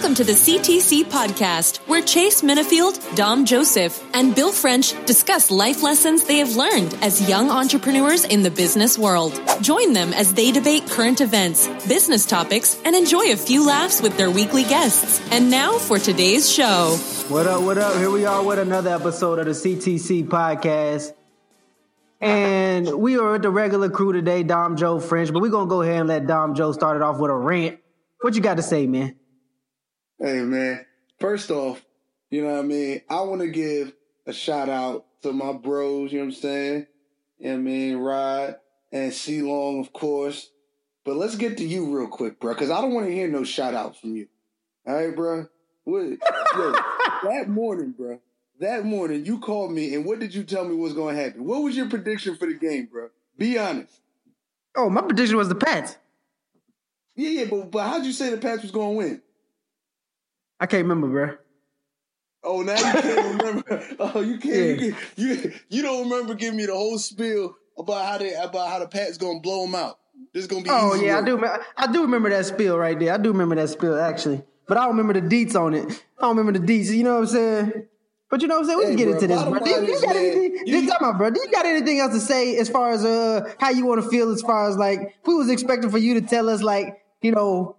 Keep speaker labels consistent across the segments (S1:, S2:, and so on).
S1: Welcome to the CTC podcast, where Chase Minifield, Dom Joseph, and Bill French discuss life lessons they have learned as young entrepreneurs in the business world. Join them as they debate current events, business topics, and enjoy a few laughs with their weekly guests. And now for today's show.
S2: What up, what up? Here we are with another episode of the CTC podcast. And we are with the regular crew today, Dom Joe French, but we're going to go ahead and let Dom Joe start it off with a rant. What you got to say, man?
S3: Hey man, first off, you know what I mean? I want to give a shout out to my bros, you know what I'm saying? You know what I mean? Rod and C Long, of course. But let's get to you real quick, bro, because I don't want to hear no shout outs from you. All right, bro? What, yo, that morning, bro, that morning you called me and what did you tell me was going to happen? What was your prediction for the game, bro? Be honest.
S2: Oh, my prediction was the Pats.
S3: Yeah, yeah, but, but how'd you say the Pats was going to win?
S2: I can't remember, bro.
S3: Oh, now you can't remember. Oh, you can't. Yeah. You, you you don't remember giving me the whole spiel about how they about how the Pats gonna blow them out. This is gonna be.
S2: Oh yeah,
S3: work.
S2: I do. I do remember that spiel right there. I do remember that spiel actually, but I don't remember the deets on it. I don't remember the deets. You know what I'm saying? But you know what I'm saying? We hey, can get bro, into this, bro. Do you, you, got anything? You, talking about, bro. Do you got anything else to say as far as uh how you want to feel as far as like we was expecting for you to tell us like you know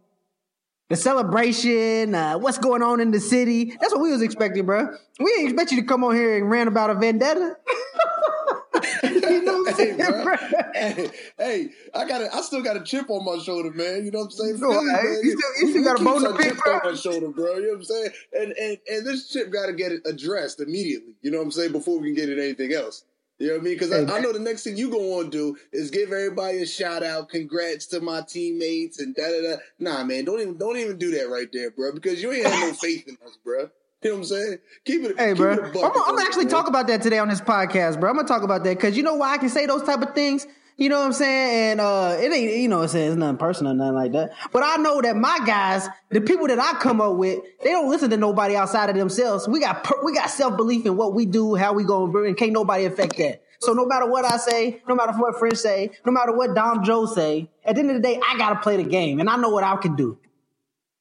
S2: the celebration, uh, what's going on in the city. That's what we was expecting, bro. We didn't expect you to come on here and rant about a vendetta.
S3: you know what I'm saying, hey, bro? Hey, hey, I got I still got a chip on my shoulder, man. You know what I'm saying?
S2: No, hey, you still, you still got a bone to pick,
S3: bro. on my shoulder, bro. You know what I'm saying? And and and this chip got to get addressed immediately. You know what I'm saying? Before we can get it anything else. You know what I mean? Because I, I, know the next thing you gonna want to do is give everybody a shout out, congrats to my teammates, and da da da. Nah, man, don't even don't even do that right there, bro. Because you ain't have no faith in us, bro. You know what I'm saying? Keep it.
S2: Hey,
S3: keep
S2: bro.
S3: It
S2: I'm, I'm gonna actually bro. talk about that today on this podcast, bro. I'm gonna talk about that because you know why I can say those type of things. You know what I'm saying? And uh, it ain't, you know, it's, it's nothing personal, nothing like that. But I know that my guys, the people that I come up with, they don't listen to nobody outside of themselves. We got we got self belief in what we do, how we go, and can't nobody affect that. So no matter what I say, no matter what French say, no matter what Dom Joe say, at the end of the day, I gotta play the game, and I know what I can do.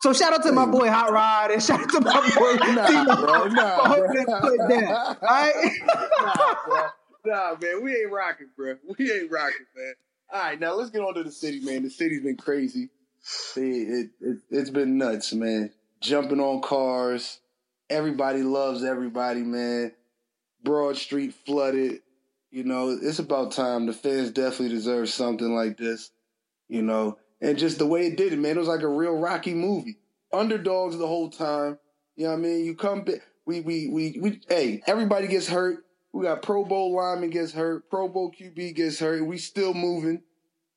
S2: So shout out to my boy Hot Rod and shout out to my boy nah, bro, nah, bro.
S3: All right? nah, bro. Nah, man, we ain't rocking, bro. We ain't rocking, man. All right, now let's get on to the city, man. The city's been crazy. It, it, it, it's been nuts, man. Jumping on cars. Everybody loves everybody, man. Broad Street flooded. You know, it's about time. The fans definitely deserve something like this. You know, and just the way it did it, man, it was like a real Rocky movie. Underdogs the whole time. You know what I mean? You come, we, we, we, we, hey, everybody gets hurt. We got Pro Bowl lineman gets hurt. Pro Bowl QB gets hurt. We still moving.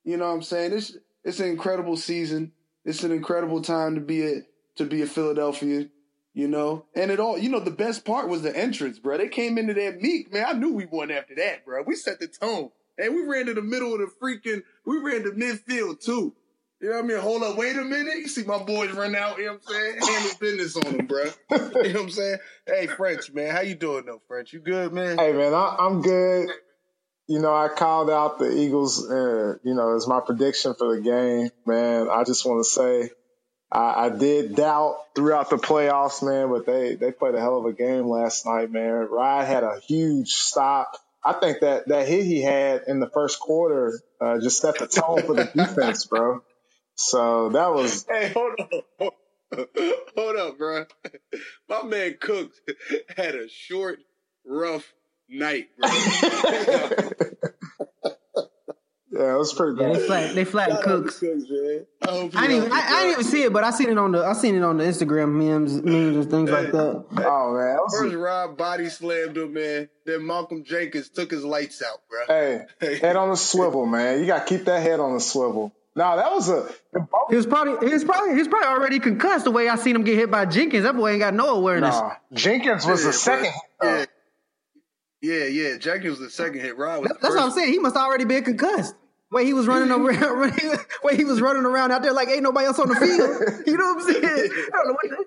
S3: You know what I'm saying? It's it's an incredible season. It's an incredible time to be a to be a Philadelphia. You know, and it all. You know, the best part was the entrance, bro. They came into that meek, man. I knew we won after that, bro. We set the tone, and we ran to the middle of the freaking. We ran to midfield too. You know what I mean? Hold up, wait a minute. You see my boys run out, you know what I'm saying? Handle business on them, bro. you know what I'm saying? Hey, French, man. How you doing though, French? You good, man?
S4: Hey, man, I, am good. You know, I called out the Eagles, uh, you know, as my prediction for the game, man. I just want to say I, I did doubt throughout the playoffs, man, but they, they played a hell of a game last night, man. Ryan had a huge stop. I think that, that hit he had in the first quarter uh, just set the tone for the defense, bro. So that was.
S3: Hey, hold on. Hold up, bro. My man Cook had a short, rough night, bro.
S4: Yeah, it was pretty bad.
S2: Yeah, they flat, they flat Cooks. Cooks I, I, didn't even, I, I, didn't even see it, but I seen it on the I seen it on the Instagram memes, memes and things like that.
S4: Oh man,
S3: first Rob body slammed him, man. Then Malcolm Jenkins took his lights out, bro.
S4: Hey, head on the swivel, man. You got to keep that head on the swivel. No, that was a.
S2: He was probably he was probably he was probably already concussed the way I seen him get hit by Jenkins. That boy ain't got no awareness. Nah,
S4: Jenkins was yeah, the second.
S3: Yeah. yeah, yeah, Jenkins was the second hit. Rob was
S2: That's what I'm saying. He must already been concussed. Way he was running around, way he was running around out there like ain't nobody else on the field. You know what I'm saying? I don't know what.
S3: The...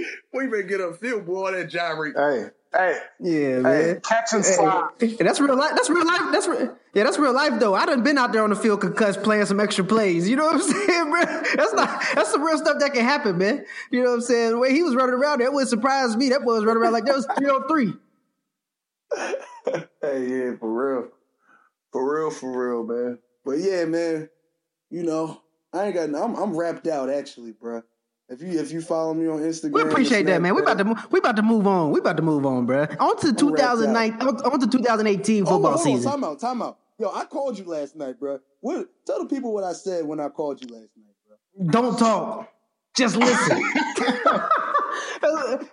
S3: We better get up field, boy. That gyrate.
S4: Hey, Hey,
S2: Yeah,
S4: hey,
S2: man.
S4: catch and
S2: Hey,
S4: slide.
S2: and that's real life. That's real life. That's real. Yeah, that's real life though. I done been out there on the field concussed playing some extra plays. You know what I'm saying, bro? That's not. That's some real stuff that can happen, man. You know what I'm saying? The way he was running around, that would surprise me. That boy was running around like that was three on three.
S3: hey, yeah, for real. For real, for real, man. But yeah, man, you know, I ain't got I'm I'm wrapped out actually, bro. If you if you follow me on Instagram,
S2: We appreciate that, man. We about to mo- we about to move on. We about to move on, bro. On to 2009. On on to 2018
S3: Hold on,
S2: football
S3: hold on,
S2: season.
S3: time out, time out. Yo, I called you last night, bro. What, tell the people what I said when I called you last night, bro.
S2: Don't talk. Just listen.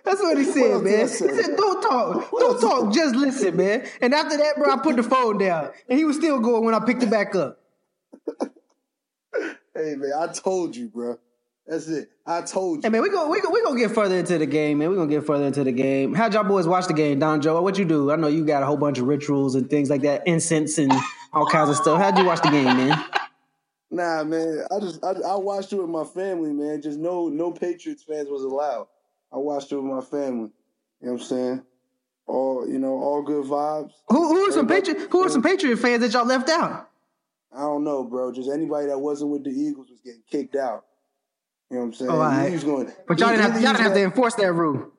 S2: That's what he said,
S3: did
S2: man.
S3: I
S2: He said, "Don't talk, don't talk, just listen, man." And after that, bro, I put the phone down, and he was still going when I picked it back up.
S3: Hey, man, I told you, bro. That's it. I told you.
S2: Hey, man, we go, we go, we gonna get further into the game, man. We are gonna get further into the game. How'd y'all boys watch the game, Dom Joe? What you do? I know you got a whole bunch of rituals and things like that, incense and all kinds of stuff. How'd you watch the game, man?
S3: Nah, man. I just I, I watched it with my family, man. Just no no Patriots fans was allowed. I watched it with my family. You know what I'm saying? All you know, all good vibes.
S2: Who, who are some
S3: Everybody-
S2: Patriot? Who are some Patriot fans that y'all left out?
S3: I don't know, bro. Just anybody that wasn't with the Eagles was getting kicked out. You know what I'm saying?
S2: Oh, all right.
S3: He was going,
S2: But y'all didn't have,
S3: he
S2: y'all didn't have to enforce that rule.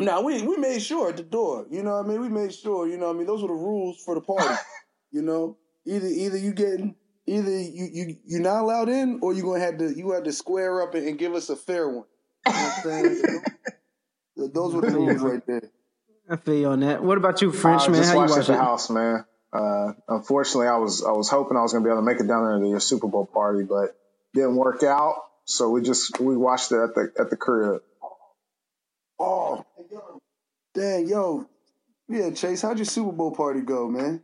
S3: No, we we made sure at the door. You know what I mean? We made sure, you know what I mean? Those were the rules for the party. you know? Either either you getting either you you you're not allowed in or you're gonna have to you have to square up and, and give us a fair one. You know what I'm saying? Those were the rules right there.
S2: I feel you on that. What about you, French
S4: I
S2: man?
S4: just
S2: How you
S4: watched
S2: watch
S4: the
S2: it?
S4: house, man. Uh, unfortunately, I was I was hoping I was going to be able to make it down there to your Super Bowl party, but didn't work out. So we just we watched it at the at the crib.
S3: Oh dang, yo. Yeah, Chase, how'd your Super Bowl party go, man?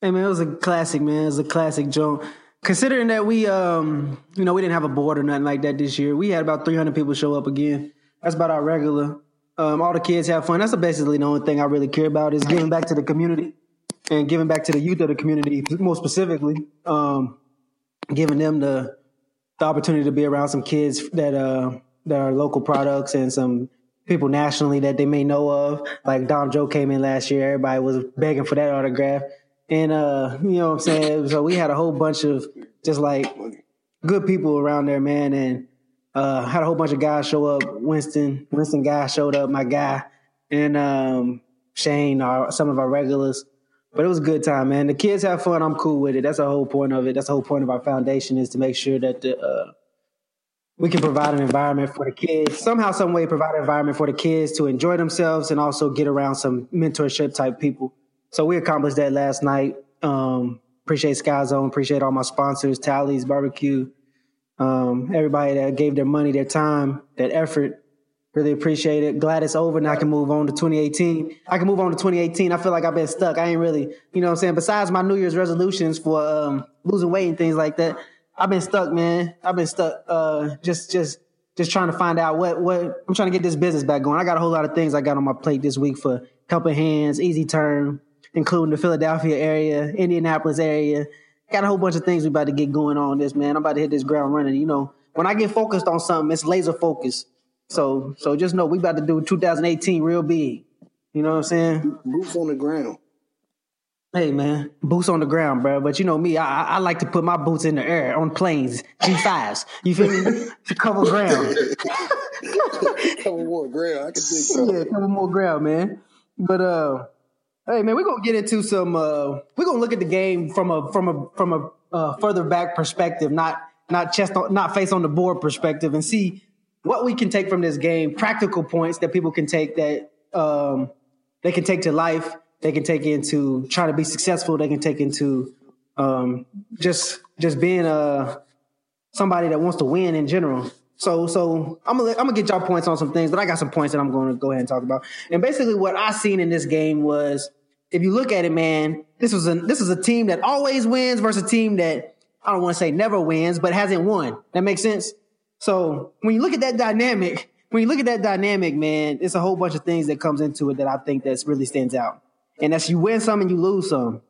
S2: Hey man, it was a classic, man. It was a classic joke. Considering that we, um, you know, we didn't have a board or nothing like that this year, we had about 300 people show up again. That's about our regular. Um, all the kids have fun. That's basically the only thing I really care about is giving back to the community and giving back to the youth of the community, more specifically, um, giving them the the opportunity to be around some kids that uh that are local products and some people nationally that they may know of. Like Dom Joe came in last year, everybody was begging for that autograph. And uh, you know what I'm saying? So we had a whole bunch of just like good people around there, man, and uh had a whole bunch of guys show up. Winston, Winston guy showed up, my guy, and um Shane, our some of our regulars. But it was a good time, man. The kids have fun. I'm cool with it. That's the whole point of it. That's the whole point of our foundation is to make sure that the uh, we can provide an environment for the kids somehow, some way, provide an environment for the kids to enjoy themselves and also get around some mentorship type people. So we accomplished that last night. Um, appreciate Sky Zone. Appreciate all my sponsors, Tally's Barbecue, um, everybody that gave their money, their time, that effort. Really appreciate it. Glad it's over and I can move on to 2018. I can move on to 2018. I feel like I've been stuck. I ain't really, you know what I'm saying? Besides my New Year's resolutions for um, losing weight and things like that, I've been stuck, man. I've been stuck. Uh, just, just, just trying to find out what, what I'm trying to get this business back going. I got a whole lot of things I got on my plate this week for Helping Hands, Easy Turn, including the Philadelphia area, Indianapolis area. Got a whole bunch of things we about to get going on this, man. I'm about to hit this ground running. You know, when I get focused on something, it's laser focus. So, so just know we about to do 2018 real big. You know what I'm saying?
S3: Boots on the ground.
S2: Hey man, boots on the ground, bro. But you know me, I, I like to put my boots in the air on planes, G5s. You feel me? to cover ground.
S3: Couple more ground. I can dig something.
S2: yeah, cover more ground, man. But uh, hey man, we're gonna get into some. Uh, we're gonna look at the game from a from a from a uh, further back perspective, not not chest on, not face on the board perspective, and see what we can take from this game. Practical points that people can take that um, they can take to life. They can take into trying to be successful. They can take into um, just just being a somebody that wants to win in general. So, so I'm gonna I'm gonna get y'all points on some things, but I got some points that I'm going to go ahead and talk about. And basically, what I seen in this game was, if you look at it, man, this was a this is a team that always wins versus a team that I don't want to say never wins, but hasn't won. That makes sense. So when you look at that dynamic, when you look at that dynamic, man, it's a whole bunch of things that comes into it that I think that's really stands out. And that's you win some and you lose some.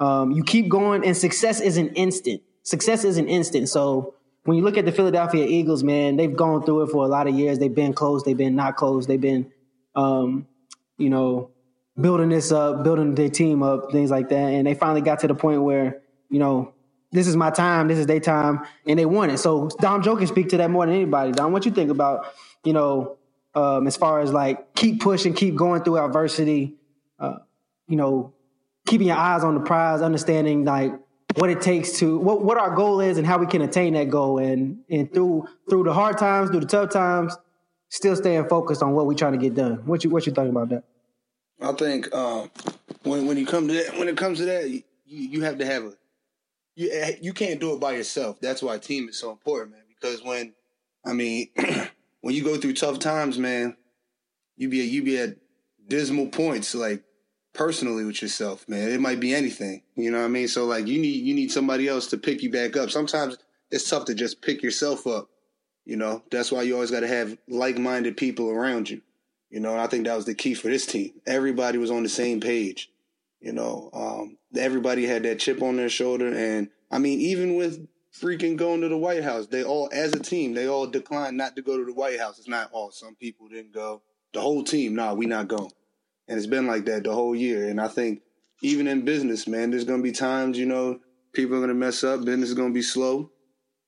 S2: Um, you keep going, and success is an instant. Success is an instant. So when you look at the Philadelphia Eagles, man, they've gone through it for a lot of years. They've been close, they've been not close, they've been, um, you know, building this up, building their team up, things like that. And they finally got to the point where, you know, this is my time, this is their time, and they won it. So Dom Joe can speak to that more than anybody. Dom, what you think about, you know, um, as far as like keep pushing, keep going through adversity, uh, you know, keeping your eyes on the prize, understanding like what it takes to what what our goal is and how we can attain that goal, and and through through the hard times, through the tough times, still staying focused on what we're trying to get done. What you what you think about that?
S3: I think um, when when you come to that, when it comes to that, you, you have to have a you eh, you can't do it by yourself. That's why team is so important, man. Because when I mean when you go through tough times, man, you be you be at dismal points, like personally with yourself, man. It might be anything, you know what I mean. So like you need you need somebody else to pick you back up. Sometimes it's tough to just pick yourself up. You know, that's why you always got to have like minded people around you. You know, and I think that was the key for this team. Everybody was on the same page. You know, um, everybody had that chip on their shoulder. And I mean, even with freaking going to the White House, they all, as a team, they all declined not to go to the White House. It's not all. Some people didn't go. The whole team, nah, we not going. And it's been like that the whole year. And I think even in business, man, there's going to be times, you know, people are going to mess up. Business is going to be slow.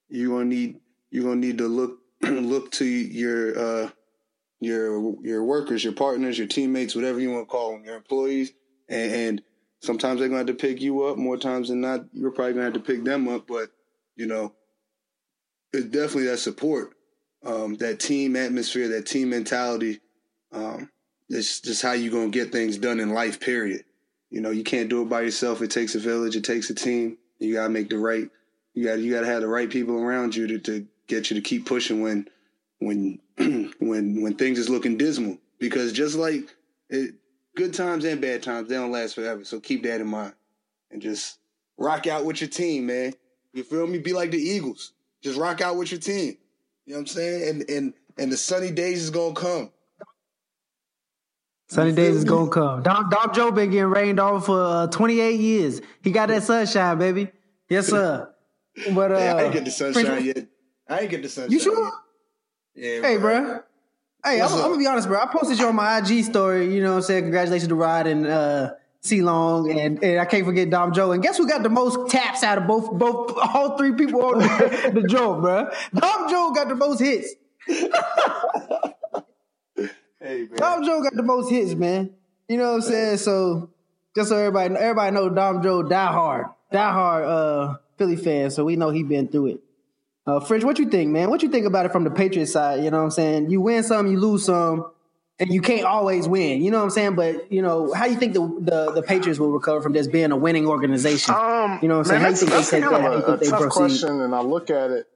S3: You're going to need, you're going to need to look, look to your, uh, your your workers, your partners, your teammates, whatever you want to call them, your employees, and, and sometimes they're going to have to pick you up. More times than not, you're probably going to have to pick them up. But you know, it's definitely that support, um, that team atmosphere, that team mentality. Um, it's just how you're going to get things done in life. Period. You know, you can't do it by yourself. It takes a village. It takes a team. You got to make the right. You got you got to have the right people around you to, to get you to keep pushing when when when when things is looking dismal. Because just like it, good times and bad times, they don't last forever. So keep that in mind and just rock out with your team, man. You feel me? Be like the Eagles. Just rock out with your team. You know what I'm saying? And and and the sunny days is gonna come.
S2: Sunny days is gonna come. Dom, Dom Joe been getting rained on for uh, 28 years. He got that sunshine, baby. Yes, sir.
S3: But uh, I ain't get the sunshine yet. I ain't get the sunshine.
S2: You sure? Yet. Yeah. Hey, bro. Hey, I'm, I'm, gonna be honest, bro. I posted you on my IG story. You know, what I'm saying congratulations to Rod and uh, C Long, and, and I can't forget Dom Joe. And guess who got the most taps out of both both all three people on the, the Joe, bro? Dom Joe got the most hits. hey, man. Dom Joe got the most hits, man. You know what I'm saying? So just so everybody everybody know, Dom Joe die hard, die hard uh, Philly fan. So we know he been through it. Uh, French, what you think, man? What you think about it from the Patriots side? You know what I'm saying? You win some, you lose some, and you can't always win. You know what I'm saying? But you know, how do you think the the, the Patriots will recover from this being a winning organization? Um, you know what I'm saying? how do you think they take that? How do you think
S4: they tough proceed? question, and I look at it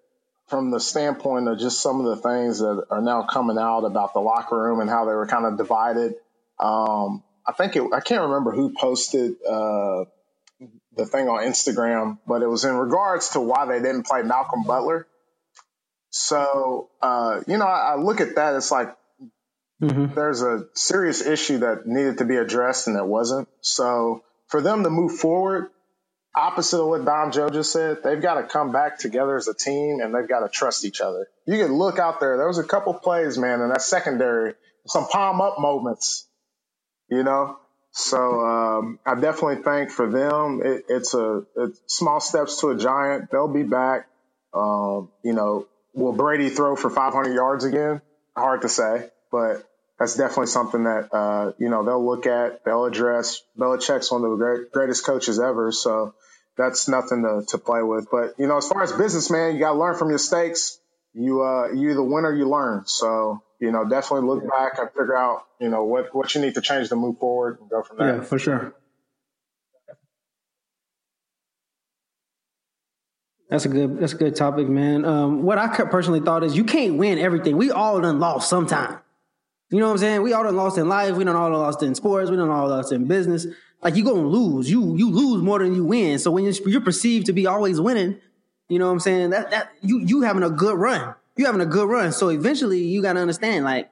S4: from the standpoint of just some of the things that are now coming out about the locker room and how they were kind of divided. Um, I think it, I can't remember who posted uh, the thing on Instagram, but it was in regards to why they didn't play Malcolm Butler. So, uh, you know, I, I, look at that. It's like mm-hmm. there's a serious issue that needed to be addressed and it wasn't. So for them to move forward, opposite of what Dom Joe just said, they've got to come back together as a team and they've got to trust each other. You can look out there. There was a couple plays, man, in that secondary, some palm up moments, you know, so um, I definitely think for them, it, it's a it's small steps to a giant. They'll be back. Um, you know, will Brady throw for 500 yards again? Hard to say, but that's definitely something that uh, you know they'll look at. They'll address. Belichick's one of the great, greatest coaches ever, so that's nothing to, to play with. But you know, as far as businessman, you got to learn from your mistakes. You uh, you the winner, you learn. So you know, definitely look back and figure out, you know, what, what you need to change to move forward and go from there.
S2: Yeah, for sure. That's a good. That's a good topic, man. Um, what I personally thought is you can't win everything. We all done lost sometime. You know what I'm saying? We all done lost in life. We done all lost in sports. We done all lost in business. Like you gonna lose. You you lose more than you win. So when you're perceived to be always winning, you know what I'm saying? That that you you having a good run you having a good run. So eventually you got to understand like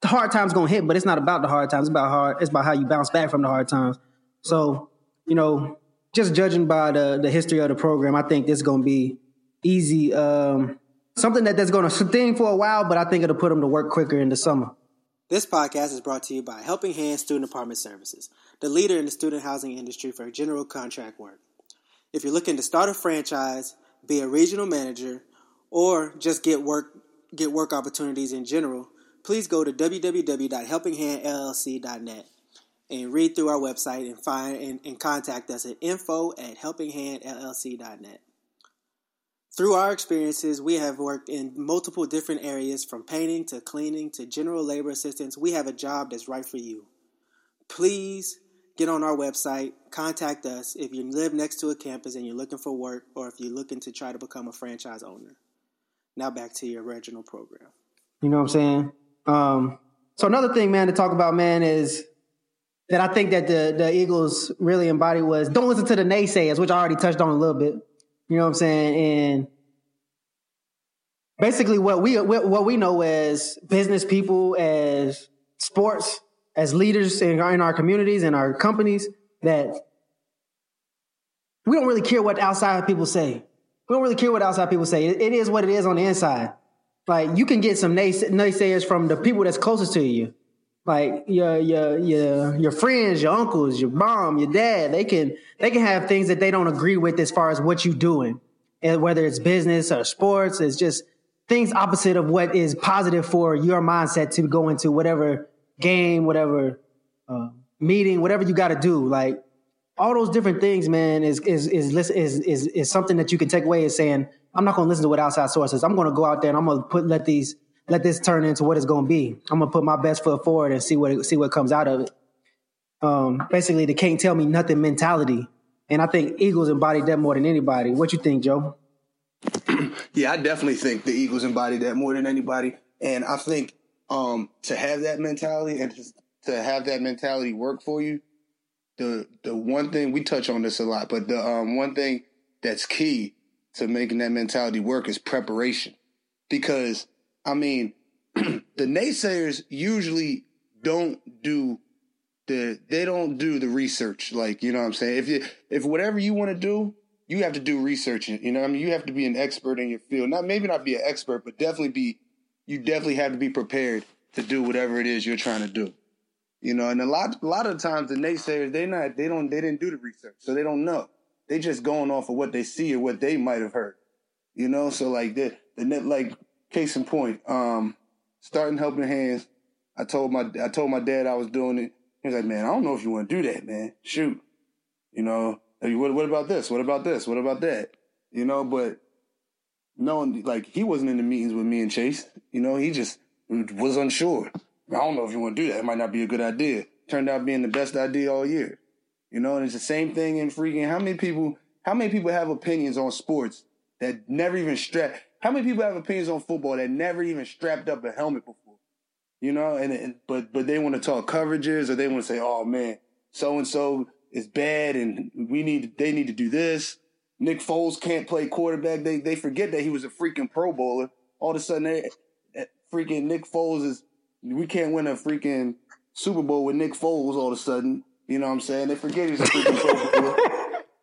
S2: the hard times to hit, but it's not about the hard times. It's about hard. It's about how you bounce back from the hard times. So, you know, just judging by the, the history of the program, I think this is to be easy. Um, something that that's to sting for a while, but I think it'll put them to work quicker in the summer.
S5: This podcast is brought to you by Helping Hand Student Apartment Services, the leader in the student housing industry for general contract work. If you're looking to start a franchise, be a regional manager, or just get work get work opportunities in general, please go to www.helpinghandllc.net and read through our website and find and, and contact us at info at helpinghandllc.net. Through our experiences, we have worked in multiple different areas from painting to cleaning to general labor assistance. We have a job that's right for you. Please get on our website, contact us if you live next to a campus and you're looking for work or if you're looking to try to become a franchise owner. Now back to your original program.
S2: You know what I'm saying? Um, so another thing, man, to talk about, man, is that I think that the the Eagles really embody was don't listen to the naysayers, which I already touched on a little bit. You know what I'm saying? And basically, what we what we know as business people, as sports, as leaders in our, in our communities and our companies, that we don't really care what outside people say. We don't really care what outside people say. it, it is what it is on the inside. Like you can get some naysayers from the people that's closest to you like your your your your friends, your uncles, your mom, your dad, they can they can have things that they don't agree with as far as what you're doing, and whether it's business or sports, it's just things opposite of what is positive for your mindset to go into whatever game, whatever uh, meeting, whatever you got to do. Like all those different things, man, is is is is is is something that you can take away as saying, I'm not going to listen to what outside sources. I'm going to go out there and I'm going to put let these let this turn into what it's going to be. I'm gonna put my best foot forward and see what see what comes out of it. Um, basically, the can't tell me nothing mentality, and I think Eagles embodied that more than anybody. What you think, Joe?
S3: yeah, I definitely think the Eagles embodied that more than anybody, and I think um, to have that mentality and to have that mentality work for you, the the one thing we touch on this a lot, but the um, one thing that's key to making that mentality work is preparation, because I mean, the naysayers usually don't do the they don't do the research. Like, you know what I'm saying? If you if whatever you want to do, you have to do research. You know, I mean, you have to be an expert in your field. Not maybe not be an expert, but definitely be. You definitely have to be prepared to do whatever it is you're trying to do. You know, and a lot a lot of times the naysayers they not they don't they didn't do the research, so they don't know. They just going off of what they see or what they might have heard. You know, so like the the like case in point, um, starting helping hands. I told my I told my dad I was doing it. He was like, "Man, I don't know if you want to do that, man. Shoot, you know, what what about this? What about this? What about that? You know." But knowing like he wasn't in the meetings with me and Chase. You know, he just was unsure. I don't know if you want to do that. It might not be a good idea. Turned out being the best idea all year. You know, and it's the same thing in freaking. How many people? How many people have opinions on sports that never even strap? How many people have opinions on football that never even strapped up a helmet before? You know, and, and but but they want to talk coverages or they want to say, "Oh man, so and so is bad, and we need they need to do this." Nick Foles can't play quarterback. They they forget that he was a freaking Pro Bowler. All of a sudden, they, freaking Nick Foles is we can't win a freaking Super Bowl with Nick Foles. All of a sudden, you know what I'm saying? They forget he's a freaking Pro Bowler.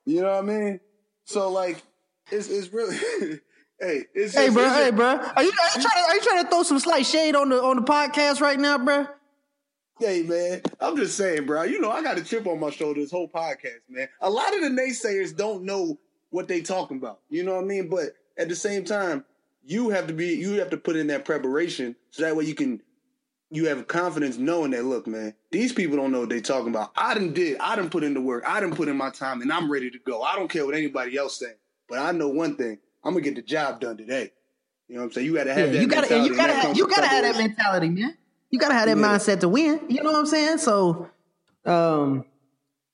S3: You know what I mean? So like, it's it's really Hey, it's
S2: hey,
S3: just,
S2: bro. Hey, bro. Are you, are you trying to are you trying to throw some slight shade on the on the podcast right now, bro?
S3: Hey man, I'm just saying, bro. You know, I got a chip on my shoulder this whole podcast, man. A lot of the naysayers don't know what they talking about. You know what I mean? But at the same time, you have to be you have to put in that preparation so that way you can you have confidence knowing that look, man, these people don't know what they talking about. I didn't did, I didn't put in the work, I didn't put in my time, and I'm ready to go. I don't care what anybody else saying, but I know one thing: I'm gonna get the job done today. You know what I'm saying? You gotta have yeah, that.
S2: You gotta,
S3: mentality,
S2: you gotta, have, you gotta have that mentality, man. You gotta have that yeah. mindset to win. You know what I'm saying? So, um,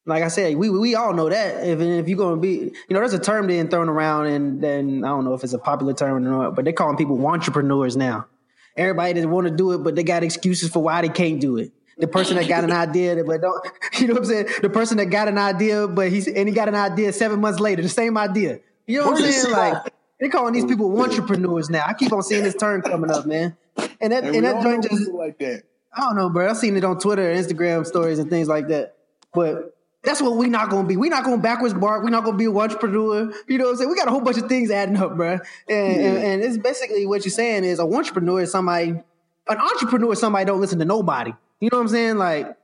S2: like I said, we we all know that. If if you're gonna be, you know, there's a term being thrown around, and then I don't know if it's a popular term or not, but they're calling people entrepreneurs now. Everybody that want to do it, but they got excuses for why they can't do it. The person that got an idea, but don't, you know what I'm saying? The person that got an idea, but he's and he got an idea seven months later, the same idea. You know what I'm saying? Like they calling these people entrepreneurs now. I keep on seeing this term coming up, man. And that and, and that joint just
S3: like that.
S2: I don't know, bro. I've seen it on Twitter, Instagram stories, and things like that. But that's what we're not gonna be. We're not gonna backwards bark. We're not gonna be an entrepreneur. You know what I'm saying? We got a whole bunch of things adding up, bro. And, yeah. and, and it's basically what you're saying is a entrepreneur is somebody an entrepreneur is somebody don't listen to nobody. You know what I'm saying? Like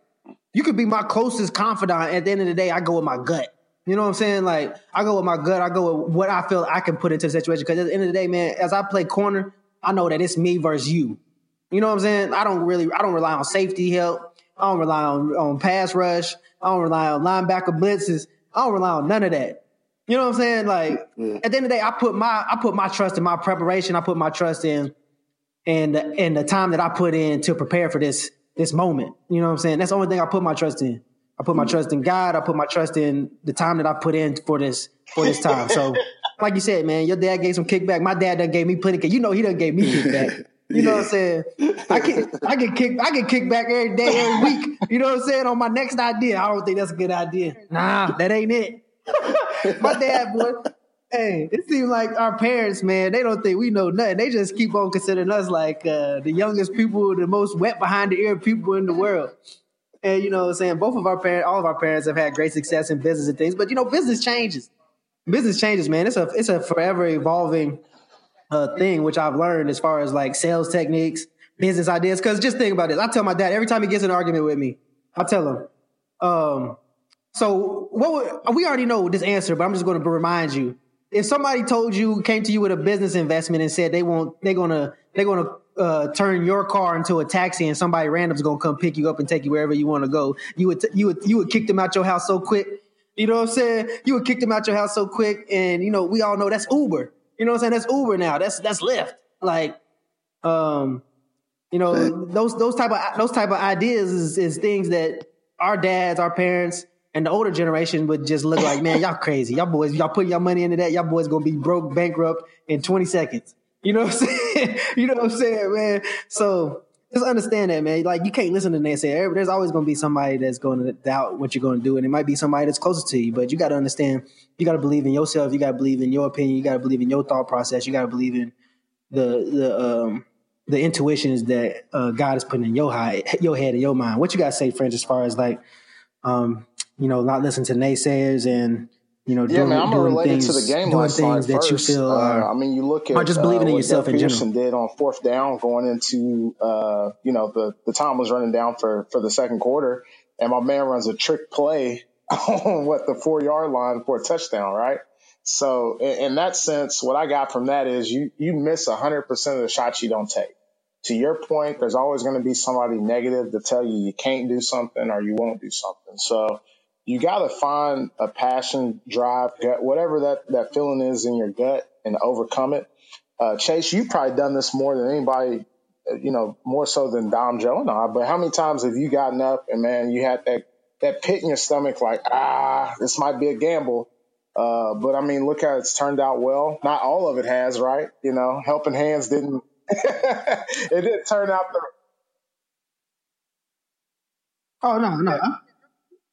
S2: you could be my closest confidant. At the end of the day, I go with my gut. You know what I'm saying? Like I go with my gut. I go with what I feel I can put into the situation. Because at the end of the day, man, as I play corner, I know that it's me versus you. You know what I'm saying? I don't really, I don't rely on safety help. I don't rely on, on pass rush. I don't rely on linebacker blitzes. I don't rely on none of that. You know what I'm saying? Like yeah. at the end of the day, I put my I put my trust in my preparation. I put my trust in and and the time that I put in to prepare for this this moment. You know what I'm saying? That's the only thing I put my trust in. I put my mm-hmm. trust in God. I put my trust in the time that I put in for this for this time. So, like you said, man, your dad gave some kickback. My dad done gave me plenty. You know, he done gave me kickback. You know what I'm saying? I get I get kick I get kicked back every day, every week. You know what I'm saying? On my next idea. I don't think that's a good idea. Nah, that ain't it. my dad, boy. Hey, it seems like our parents, man, they don't think we know nothing. They just keep on considering us like uh, the youngest people, the most wet behind the ear people in the world. And you know what I'm saying? Both of our parents, all of our parents have had great success in business and things, but you know, business changes. Business changes, man. It's a it's a forever evolving uh, thing, which I've learned as far as like sales techniques, business ideas. Cause just think about this. I tell my dad every time he gets an argument with me, I tell him, um, so what would, we already know this answer, but I'm just going to remind you. If somebody told you, came to you with a business investment and said they want, they're going to, they're going to uh, turn your car into a taxi and somebody random's gonna come pick you up and take you wherever you want to go, you would t- you would you would kick them out your house so quick. You know what I'm saying? You would kick them out your house so quick, and you know we all know that's Uber. You know what I'm saying? That's Uber now. That's that's Lyft. Like, um, you know those those type of those type of ideas is, is things that our dads, our parents, and the older generation would just look like, man, y'all crazy. Y'all boys, y'all putting your money into that. Y'all boys gonna be broke, bankrupt in 20 seconds. You know what I'm saying? you know what I'm saying, man? So just understand that, man. Like you can't listen to naysayer. There's always going to be somebody that's going to doubt what you're going to do, and it might be somebody that's closer to you. But you got to understand. You got to believe in yourself. You got to believe in your opinion. You got to believe in your thought process. You got to believe in the the um the intuitions that uh, God is putting in your high, your head and your mind. What you got to say, French, as far as like, um, you know, not listen to naysayers and you know,
S4: yeah,
S2: doing,
S4: man, I'm
S2: doing
S4: related
S2: things,
S4: to the game
S2: doing things that
S4: first.
S2: you feel.
S4: Uh, I mean, you look at
S2: or just believing
S4: uh,
S2: in
S4: what
S2: yourself
S4: Doug
S2: in
S4: Pederson
S2: general.
S4: did on fourth down, going into uh, you know the the time was running down for for the second quarter, and my man runs a trick play on what the four yard line for a touchdown, right? So in, in that sense, what I got from that is you you miss hundred percent of the shots you don't take. To your point, there's always going to be somebody negative to tell you you can't do something or you won't do something. So you got to find a passion, drive, gut, whatever that, that feeling is in your gut and overcome it. Uh, Chase, you've probably done this more than anybody, uh, you know, more so than Dom Joe and I, but how many times have you gotten up and man, you had that, that pit in your stomach, like, ah, this might be a gamble. Uh, but I mean, look how it's turned out well. Not all of it has, right? You know, helping hands didn't, it didn't turn out the.
S2: Oh, no, no.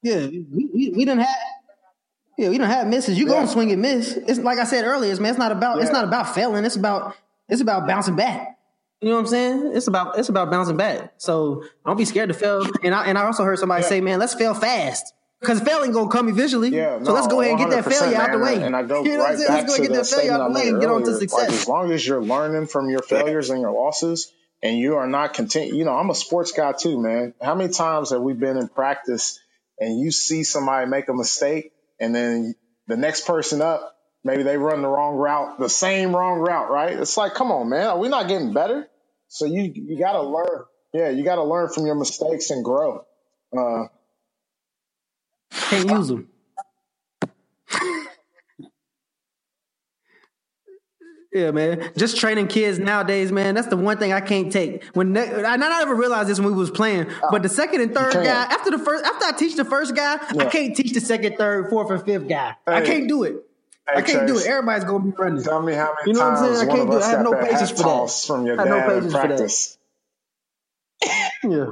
S2: Yeah, we, we, we didn't have. Yeah, we don't have misses. You yeah. gonna swing and miss. It's like I said earlier, man. It's not about. Yeah. It's not about failing. It's about. It's about bouncing back. You know what I'm saying? It's about. It's about bouncing back. So don't be scared to fail. And I and I also heard somebody yeah. say, man, let's fail fast. Because failing gonna come eventually. Yeah, no, so let's go ahead and get that failure out the way.
S4: And I go you know right back let's go to get that failure out the way and get on to success. Like, as long as you're learning from your failures and your losses, and you are not continue. You know, I'm a sports guy too, man. How many times have we been in practice? And you see somebody make a mistake and then the next person up, maybe they run the wrong route, the same wrong route, right? It's like, come on, man, are we not getting better? So you you got to learn. Yeah, you got to learn from your mistakes and grow. Uh,
S2: Can't use them. Yeah, man. Just training kids nowadays, man. That's the one thing I can't take. When I not ever realized this when we was playing, uh, but the second and third guy after the first after I teach the first guy, yeah. I can't teach the second, third, fourth, and fifth guy. Hey. I can't do it. Hey, I can't Chase, do it. Everybody's gonna be running.
S4: Tell me how many you know times what I'm saying? I can't do it. I have no patience for that. From your I have no patience for that.
S2: yeah.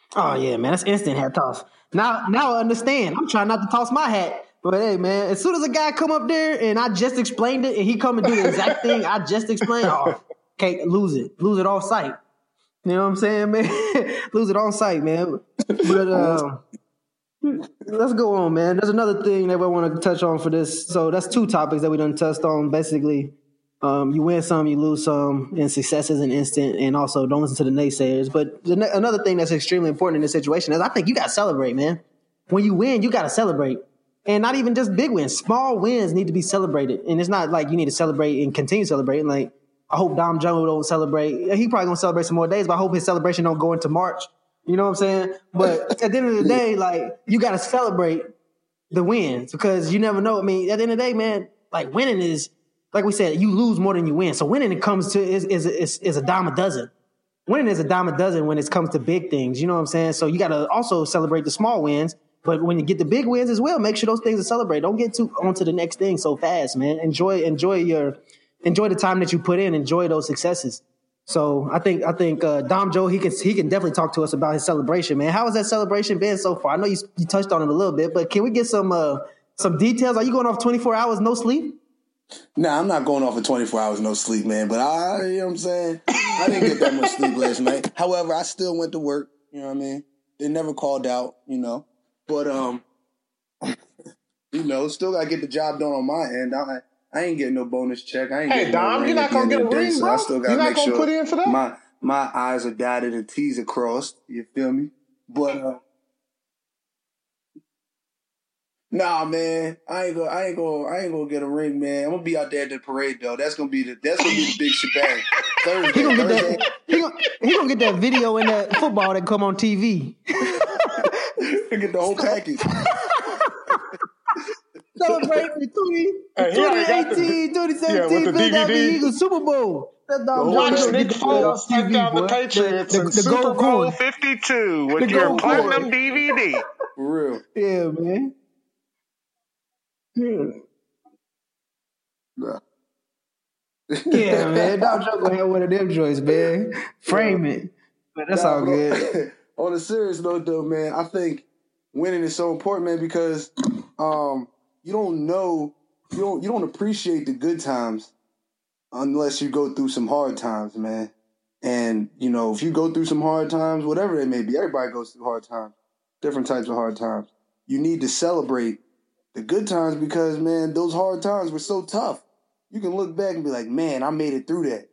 S2: oh yeah, man. That's instant hat toss. Now, now I understand. I'm trying not to toss my hat. But hey, man, as soon as a guy come up there and I just explained it, and he come and do the exact thing I just explained, oh, can't lose it, lose it off sight. You know what I'm saying, man? lose it on sight, man. But um, let's go on, man. There's another thing that we want to touch on for this. So that's two topics that we done touched on. Basically, Um, you win some, you lose some, and success is an instant. And also, don't listen to the naysayers. But the, another thing that's extremely important in this situation is I think you got to celebrate, man. When you win, you got to celebrate. And not even just big wins. Small wins need to be celebrated. And it's not like you need to celebrate and continue celebrating. Like, I hope Dom Jones don't celebrate. He probably gonna celebrate some more days, but I hope his celebration don't go into March. You know what I'm saying? But at the end of the day, like you gotta celebrate the wins because you never know. I mean, at the end of the day, man, like winning is like we said, you lose more than you win. So winning it comes to is is is, is a dime a dozen. Winning is a dime a dozen when it comes to big things. You know what I'm saying? So you gotta also celebrate the small wins. But when you get the big wins as well, make sure those things are celebrated. Don't get too onto the next thing so fast, man. Enjoy enjoy your enjoy the time that you put in. Enjoy those successes. So I think I think uh, Dom Joe he can he can definitely talk to us about his celebration, man. How has that celebration been so far? I know you, you touched on it a little bit, but can we get some uh, some details? Are you going off twenty four hours no sleep?
S3: Nah, I'm not going off for 24 hours no sleep, man. But I, you know what I'm saying? I didn't get that much sleep last night. However, I still went to work. You know what I mean? They never called out, you know. But um, you know, still gotta get the job done on my end. I I ain't getting no bonus check. I ain't
S4: Hey,
S3: getting
S4: Dom,
S3: no
S4: you're not gonna get a ring,
S3: so
S4: bro.
S3: I still gotta
S4: You're not
S3: make
S4: gonna
S3: sure
S4: put in for that?
S3: my my I's are dotted and T's are crossed. You feel me? But uh, nah, man, I ain't gonna I ain't gonna I ain't gonna get a ring, man. I'm gonna be out there at the parade though. That's gonna be the that's gonna be the big shebang. Thursday,
S2: He gonna get
S3: Thursday.
S2: that. He gonna, he gonna get that video in that football that come on TV.
S3: get the whole package.
S2: Celebrate the 20,
S4: Hey, he already got the-
S2: 2018, 2017
S4: Yeah, with the
S2: Philadelphia. Eagles Super Bowl. That's Dom
S3: Watch
S2: Joe.
S4: Watch
S2: He
S4: Nick
S2: that
S4: Foles take down the. Patriots
S2: The-
S4: in
S2: the- the
S4: Super
S2: gold
S4: Bowl 52 with
S2: The
S4: your platinum. DVD.
S3: For real.
S2: Yeah, man. Yeah.
S3: Nah.
S2: Yeah, man. Joe gonna have one of them joints, man. Frame it. But that's all good.
S3: On, a serious note, though, man, I think winning is so important, man, because um, you don't know, you don't, you don't appreciate the good times unless you go through some hard times, man. And you know, if you go through some hard times, whatever it may be, everybody goes through hard times, different types of hard times. You need to celebrate the good times because, man, those hard times were so tough. You can look back and be like, man, I made it through that.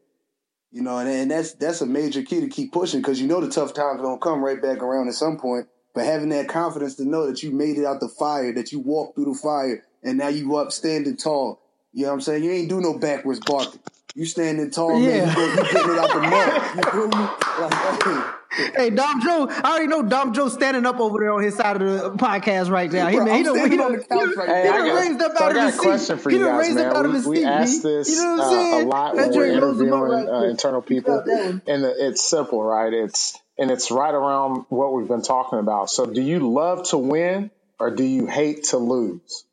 S3: You know, and, and that's that's a major key to keep pushing because you know the tough times are gonna come right back around at some point. But having that confidence to know that you made it out the fire, that you walked through the fire, and now you up standing tall. You know what I'm saying? You ain't do no backwards barking. You standing tall, man. You, go, you getting it out the mud. You feel me? Like, hey,
S2: Hey, Dom Joe, I already know Dom Joe standing up over there on his side of the podcast right now. He,
S3: Bro,
S2: man, he done, he
S3: on
S2: done,
S3: the couch
S2: he
S3: right
S2: done-
S4: Hey,
S2: he
S4: I
S2: done
S4: got-
S2: raised up
S4: so
S2: out of
S4: got
S2: the
S4: a
S2: seat.
S4: question for
S2: he
S4: you
S2: done
S4: guys,
S2: raised
S4: man.
S2: up out of
S4: We-
S2: his
S4: we
S2: seat.
S4: asked this,
S2: you know what I'm
S4: uh,
S2: saying?
S4: a lot
S2: That
S4: when we're
S2: joint rose him up
S4: interviewing,
S2: right
S4: uh, internal people.
S2: felt that one.
S4: And the, it's simple, right? It's and it's right around what we've been talking about. So, do you love to win or do you hate to lose?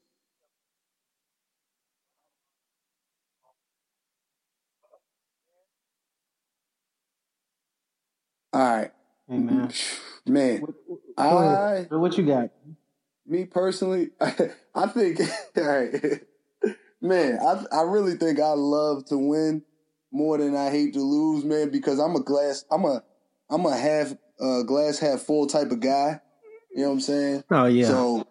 S3: All right,
S2: Hey, man.
S3: man.
S2: Go
S3: I.
S2: What you got?
S3: me personally, I think, all right, man, I I really think I love to win more than I hate to lose, man, because I'm a glass, I'm a, I'm a half, uh, glass half full type of guy. You know what I'm saying?
S2: Oh, yeah.
S3: So,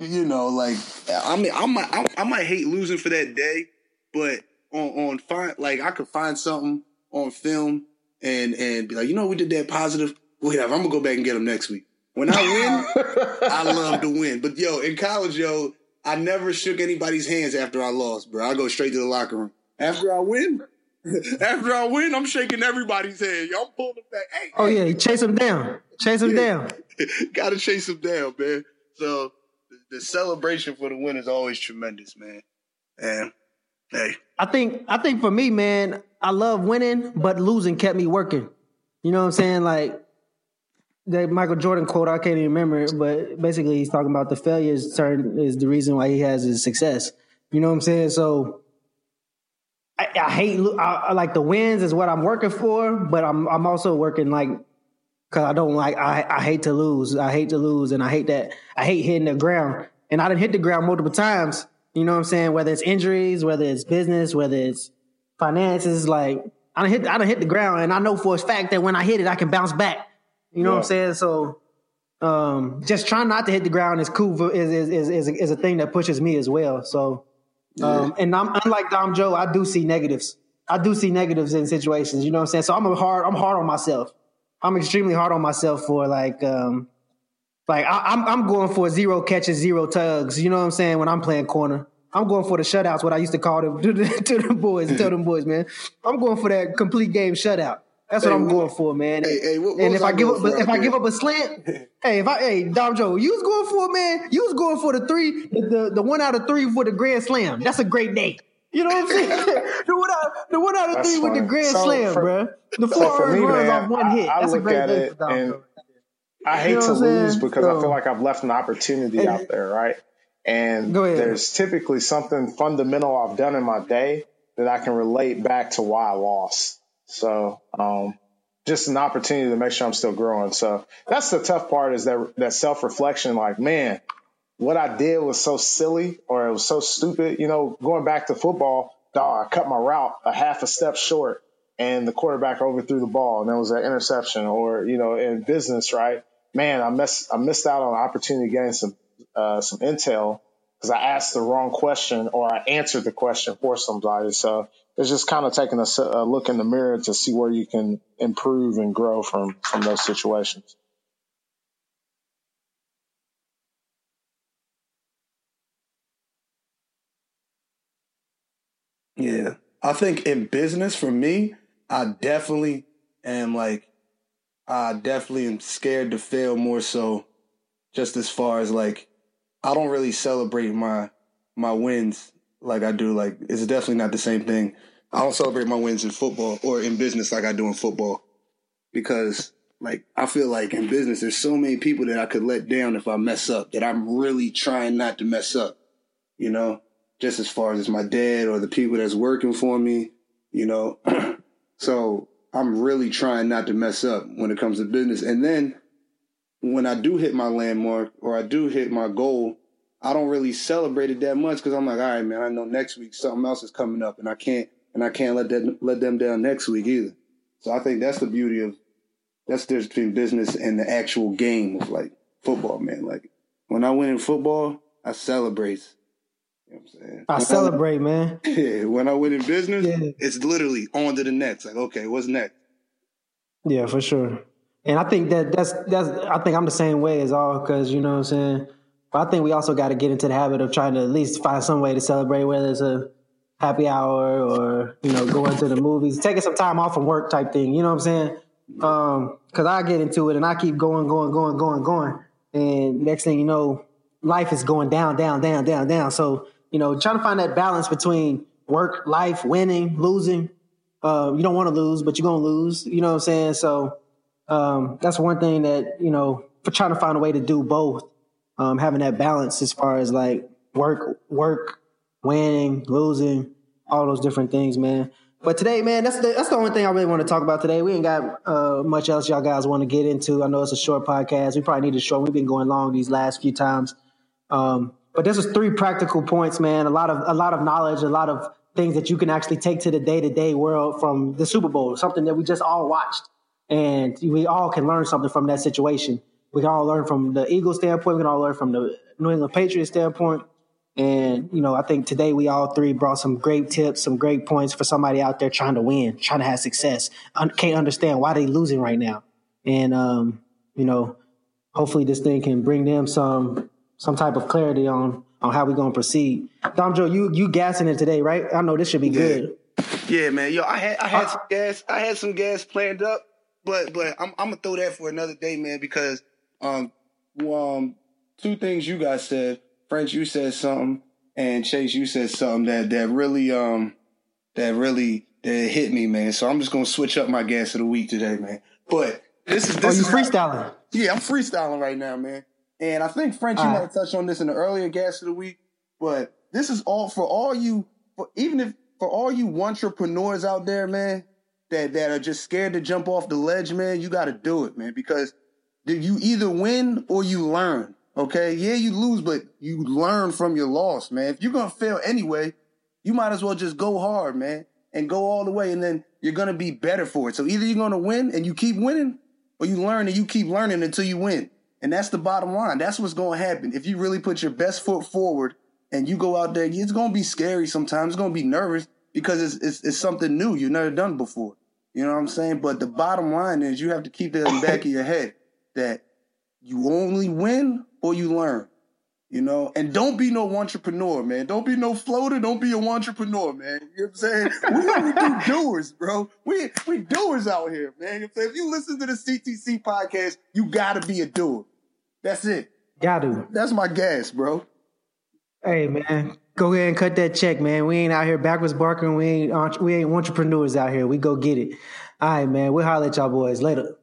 S3: you know, like, I mean, I might, I, I might hate losing for that day, but on, on find, like, I could find something on film and, and be like, you know, we did that positive. Whatever. I'm gonna go back and get them next week. When I win, I love to win. But yo, in college, yo, I never shook anybody's hands after I lost, bro. I go straight to the locker room. After I win, after I win, I'm shaking everybody's hand. I'm pulling them back. Hey,
S2: Oh, yeah. Chase him down. Chase him down.
S3: gotta chase them down, man. So the, the celebration for the win is always tremendous, man. And hey,
S2: I think I think for me, man, I love winning, but losing kept me working. You know what I'm saying? Like that Michael Jordan quote, I can't even remember it, but basically he's talking about the failures turn is the reason why he has his success. You know what I'm saying? So I, I hate I, I like the wins is what I'm working for, but I'm I'm also working like because I don't like I I hate to lose. I hate to lose, and I hate that I hate hitting the ground. And I didn't hit the ground multiple times. You know what I'm saying? Whether it's injuries, whether it's business, whether it's finances, like I done hit I done hit the ground, and I know for a fact that when I hit it, I can bounce back. You know what I'm saying? So um, just trying not to hit the ground is cool. Is, is is is a, is a thing that pushes me as well. So Um, and I'm unlike Dom Joe, I do see negatives. I do see negatives in situations. You know what I'm saying? So I'm a hard. I'm hard on myself. I'm extremely hard on myself for like, um, like I, am I'm, I'm going for zero catches, zero tugs. You know what I'm saying? When I'm playing corner, I'm going for the shutouts. What I used to call them to the, to the boys, tell them boys, man. I'm going for that complete game shutout. That's what hey, I'm going for, man.
S3: Hey, hey, what, what
S2: and if I, I give up, if I give up a slant, hey, if I, hey, Dom Joe, you was going for man, you was going for the three, the, the, one out of three for the grand slam. That's a great day. You know what I'm saying? the one out, the one out of That's three funny. with the grand so slam, for, bro. The four so earned runs off one hit. I, That's a great day for Dom Joe.
S4: I hate you know to lose because so, I feel like I've left an opportunity out there, right? And there's typically something fundamental I've done in my day that I can relate back to why I lost. So, um, just an opportunity to make sure I'm still growing. So that's the tough part is that, that self reflection. Like, man, what I did was so silly or it was so stupid. You know, going back to football, dog, I cut my route a half a step short and the quarterback overthrew the ball and that was an interception or, you know, in business, right? Man, I missed, I missed out on an opportunity to gain some, uh, some intel because I asked the wrong question or I answered the question for somebody. So it's just kind of taking a, a, look in the mirror to see where you can improve and grow from from those situations.
S3: Yeah, I think in business for me, I definitely am like, I definitely am scared to fail more so, just as far as like, I don't really celebrate my my wins like I do. Like it's definitely not the same thing. I don't celebrate my wins in football or in business like I do in football because like I feel like in business there's so many people that I could let down if I mess up that I'm really trying not to mess up. You know, just as far as my dad or the people that's working for me, you know. so I'm really trying not to mess up when it comes to business. And then when I do hit my landmark or I do hit my goal, I don't really celebrate it that much because I'm like, all right, man, I know next week something else is coming up and I can't and I can't let that let them down next week either. So I think that's the beauty of that's the difference between business and the actual game of like football, man. Like when I win in football, I celebrate. You know what I'm saying? I
S2: when celebrate, I, man.
S3: Yeah, when I win in business, yeah. it's literally on to the next. Like, okay, what's next?
S2: Yeah, for sure. And I think that that's that's I think I'm the same way as all because you know what I'm saying but I think we also got to get into the habit of trying to at least find some way to celebrate, whether it's a happy hour or you know going to the movies, taking some time off from work type thing. You know what I'm saying? Um, Because I get into it and I keep going, going, going, going, going, and next thing you know, life is going down, down, down, down, down. So you know, trying to find that balance between work, life, winning, losing. Uh, you don't want to lose, but you're gonna lose. You know what I'm saying? So um, that's one thing that you know for trying to find a way to do both um, having that balance as far as like work, work, winning, losing, all those different things, man. But today, man, that's the that's the only thing I really want to talk about today. We ain't got uh, much else y'all guys want to get into. I know it's a short podcast. We probably need a short. We've been going long these last few times. Um, but this was three practical points, man. A lot of a lot of knowledge, a lot of things that you can actually take to the day to day world from the Super Bowl. Something that we just all watched, and we all can learn something from that situation. We can all learn from the Eagles standpoint. We can all learn from the New England Patriots standpoint. And, you know, I think today we all three brought some great tips, some great points for somebody out there trying to win, trying to have success. can't understand why they losing right now. And, um, you know, hopefully this thing can bring them some, some type of clarity on, on how we're going to proceed. Dom Joe, you, you gassing it today, right? I know this should be good.
S3: Yeah, man. Yo, I had, I had some gas, I had some gas planned up, but, but I'm, I'm going to throw that for another day, man, because um, um, two things you guys said. French, you said something, and Chase, you said something that that really um that really that hit me, man. So I'm just gonna switch up my gas of the week today, man. But this is this
S2: oh, you
S3: is
S2: freestyling?
S3: How, yeah, I'm freestyling right now, man. And I think French, you all might have touched on this in the earlier gas of the week, but this is all for all you, for even if for all you entrepreneurs out there, man, that that are just scared to jump off the ledge, man. You got to do it, man, because you either win or you learn. Okay. Yeah, you lose, but you learn from your loss, man. If you're to fail anyway, you might as well just go hard, man, and go all the way. And then you're to be better for it. So either you're to win and you keep winning or you learn and you keep learning until you win. And that's the bottom line. That's what's to happen. If you really put your best foot forward and you go out there, it's gonna be scary sometimes. It's gonna be nervous because it's it's, it's something new you've never done before. You know what I'm saying? But the bottom line is you have to keep that in the back of your head that you only win or you learn. You know, and don't be no wantrepreneur, man. Don't be no floater. Don't be an wantrepreneur, man. You know what I'm saying? We, we do doers, bro. We we doers out here, man. You know if you listen to the CTC podcast, you gotta be a doer. That's it.
S2: Got to.
S3: That's my gas, bro.
S2: Hey man, go ahead and cut that check, man. We ain't out here backwards barking. We ain't we ain't wantrepreneurs out here. We go get it. All right, man. We'll holler at y'all boys later.